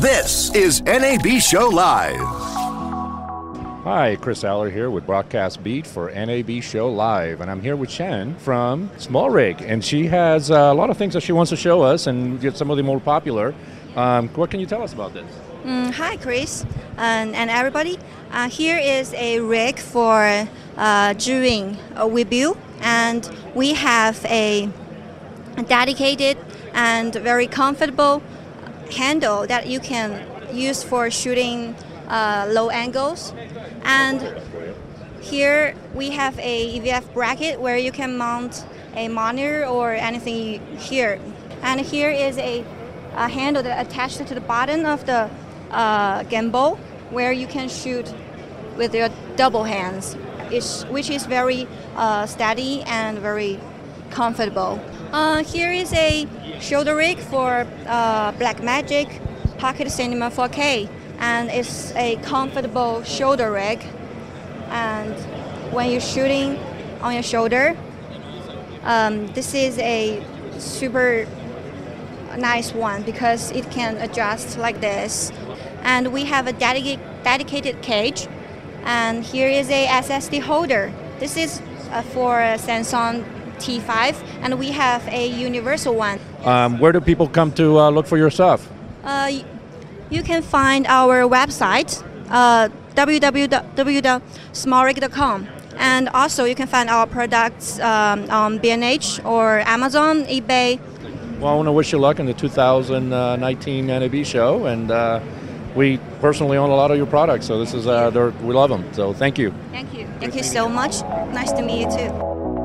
This is NAB Show Live. Hi, Chris Aller here with Broadcast Beat for NAB Show Live, and I'm here with Shen from SmallRig, and she has uh, a lot of things that she wants to show us and get some of the more popular. Um, what can you tell us about this? Mm, hi, Chris, and, and everybody. Uh, here is a rig for uh, doing a wheel, and we have a dedicated and very comfortable handle that you can use for shooting uh, low angles. And here we have a EVF bracket where you can mount a monitor or anything here. And here is a, a handle that attached to the bottom of the uh, gimbal where you can shoot with your double hands, which is very uh, steady and very comfortable. Uh, here is a shoulder rig for uh, Blackmagic Pocket Cinema 4K, and it's a comfortable shoulder rig. And when you're shooting on your shoulder, um, this is a super nice one because it can adjust like this. And we have a dedicated dedicated cage, and here is a SSD holder. This is uh, for Samsung T5, and we have a universal one. Um, where do people come to uh, look for your stuff? Uh, you can find our website, uh, www.smallrig.com. And also, you can find our products um, on B&H or Amazon, eBay. Well, I want to wish you luck in the 2019 NAB show, and uh, we personally own a lot of your products, so this is uh, we love them. So thank you. Thank you. Thank you so much. Nice to meet you too.